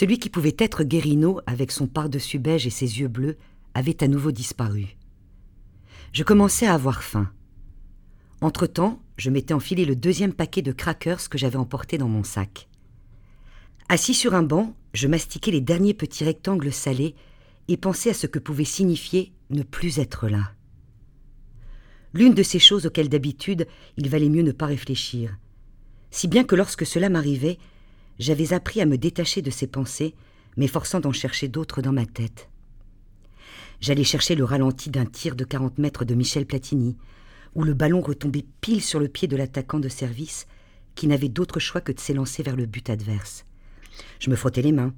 Celui qui pouvait être Guérino, avec son par-dessus beige et ses yeux bleus, avait à nouveau disparu. Je commençais à avoir faim. Entre-temps, je m'étais enfilé le deuxième paquet de crackers que j'avais emporté dans mon sac. Assis sur un banc, je mastiquais les derniers petits rectangles salés et pensais à ce que pouvait signifier ne plus être là. L'une de ces choses auxquelles d'habitude il valait mieux ne pas réfléchir, si bien que lorsque cela m'arrivait, j'avais appris à me détacher de ces pensées, m'efforçant d'en chercher d'autres dans ma tête. J'allais chercher le ralenti d'un tir de 40 mètres de Michel Platini, où le ballon retombait pile sur le pied de l'attaquant de service, qui n'avait d'autre choix que de s'élancer vers le but adverse. Je me frottais les mains,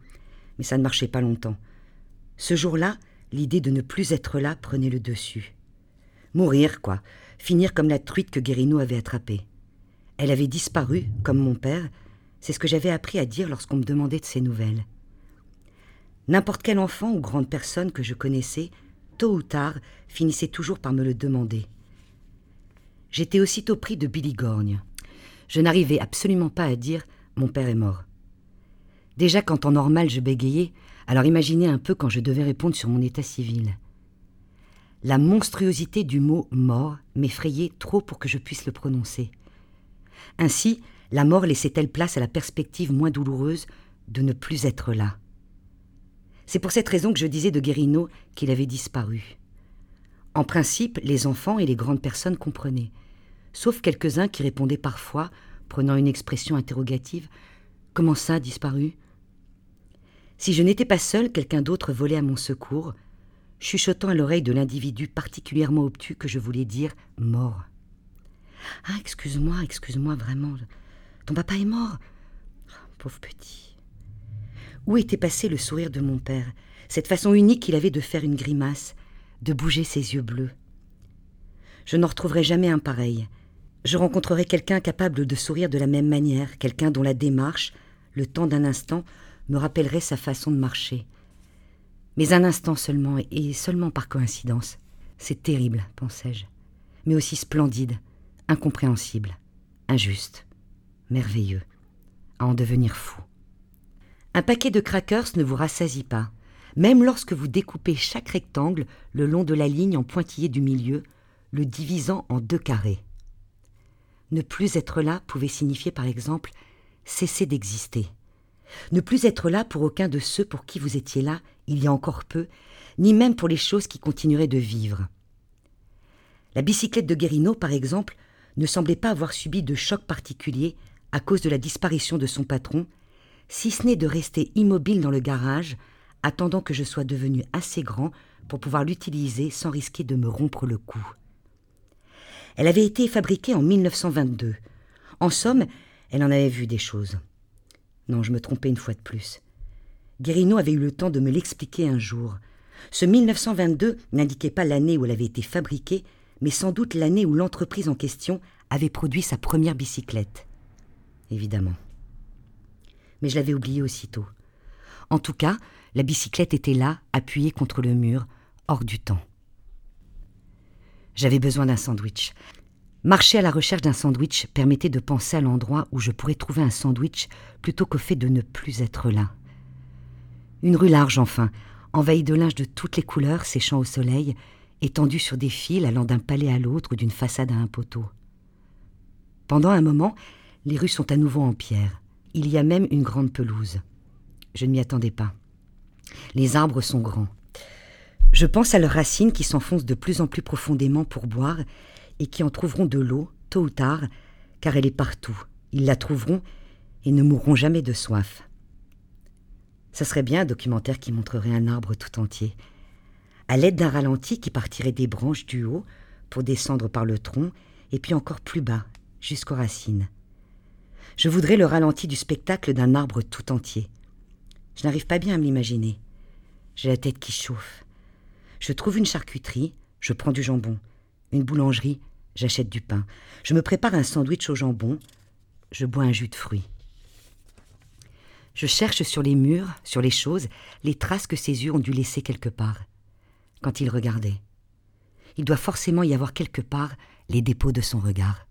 mais ça ne marchait pas longtemps. Ce jour-là, l'idée de ne plus être là prenait le dessus. Mourir, quoi, finir comme la truite que Guérino avait attrapée. Elle avait disparu, comme mon père, c'est ce que j'avais appris à dire lorsqu'on me demandait de ses nouvelles. N'importe quel enfant ou grande personne que je connaissais, tôt ou tard, finissait toujours par me le demander. J'étais aussitôt pris de biligorgne. Je n'arrivais absolument pas à dire mon père est mort. Déjà qu'en temps normal je bégayais, alors imaginez un peu quand je devais répondre sur mon état civil. La monstruosité du mot mort m'effrayait trop pour que je puisse le prononcer. Ainsi, la mort laissait-elle place à la perspective moins douloureuse de ne plus être là? C'est pour cette raison que je disais de Guérino qu'il avait disparu. En principe, les enfants et les grandes personnes comprenaient, sauf quelques-uns qui répondaient parfois, prenant une expression interrogative Comment ça, disparu? Si je n'étais pas seul, quelqu'un d'autre volait à mon secours, chuchotant à l'oreille de l'individu particulièrement obtus que je voulais dire mort. Ah, excuse-moi, excuse-moi vraiment. Ton papa est mort Pauvre petit. Où était passé le sourire de mon père, cette façon unique qu'il avait de faire une grimace, de bouger ses yeux bleus Je n'en retrouverai jamais un pareil. Je rencontrerai quelqu'un capable de sourire de la même manière, quelqu'un dont la démarche, le temps d'un instant, me rappellerait sa façon de marcher. Mais un instant seulement, et seulement par coïncidence. C'est terrible, pensais-je, mais aussi splendide, incompréhensible, injuste merveilleux, à en devenir fou. Un paquet de crackers ne vous rassasie pas, même lorsque vous découpez chaque rectangle le long de la ligne en pointillé du milieu, le divisant en deux carrés. Ne plus être là pouvait signifier par exemple cesser d'exister. Ne plus être là pour aucun de ceux pour qui vous étiez là il y a encore peu, ni même pour les choses qui continueraient de vivre. La bicyclette de Guérino, par exemple, ne semblait pas avoir subi de choc particulier à cause de la disparition de son patron, si ce n'est de rester immobile dans le garage, attendant que je sois devenu assez grand pour pouvoir l'utiliser sans risquer de me rompre le cou. Elle avait été fabriquée en 1922. En somme, elle en avait vu des choses. Non, je me trompais une fois de plus. Guérino avait eu le temps de me l'expliquer un jour. Ce 1922 n'indiquait pas l'année où elle avait été fabriquée, mais sans doute l'année où l'entreprise en question avait produit sa première bicyclette évidemment. Mais je l'avais oublié aussitôt. En tout cas, la bicyclette était là, appuyée contre le mur, hors du temps. J'avais besoin d'un sandwich. Marcher à la recherche d'un sandwich permettait de penser à l'endroit où je pourrais trouver un sandwich plutôt qu'au fait de ne plus être là. Une rue large, enfin, envahie de linge de toutes les couleurs, séchant au soleil, étendue sur des fils allant d'un palais à l'autre ou d'une façade à un poteau. Pendant un moment, les rues sont à nouveau en pierre. Il y a même une grande pelouse. Je ne m'y attendais pas. Les arbres sont grands. Je pense à leurs racines qui s'enfoncent de plus en plus profondément pour boire et qui en trouveront de l'eau, tôt ou tard, car elle est partout. Ils la trouveront et ne mourront jamais de soif. Ça serait bien un documentaire qui montrerait un arbre tout entier, à l'aide d'un ralenti qui partirait des branches du haut pour descendre par le tronc et puis encore plus bas, jusqu'aux racines. Je voudrais le ralenti du spectacle d'un arbre tout entier. Je n'arrive pas bien à m'imaginer. J'ai la tête qui chauffe. Je trouve une charcuterie, je prends du jambon. Une boulangerie, j'achète du pain. Je me prépare un sandwich au jambon, je bois un jus de fruits. Je cherche sur les murs, sur les choses, les traces que ses yeux ont dû laisser quelque part, quand il regardait. Il doit forcément y avoir quelque part les dépôts de son regard.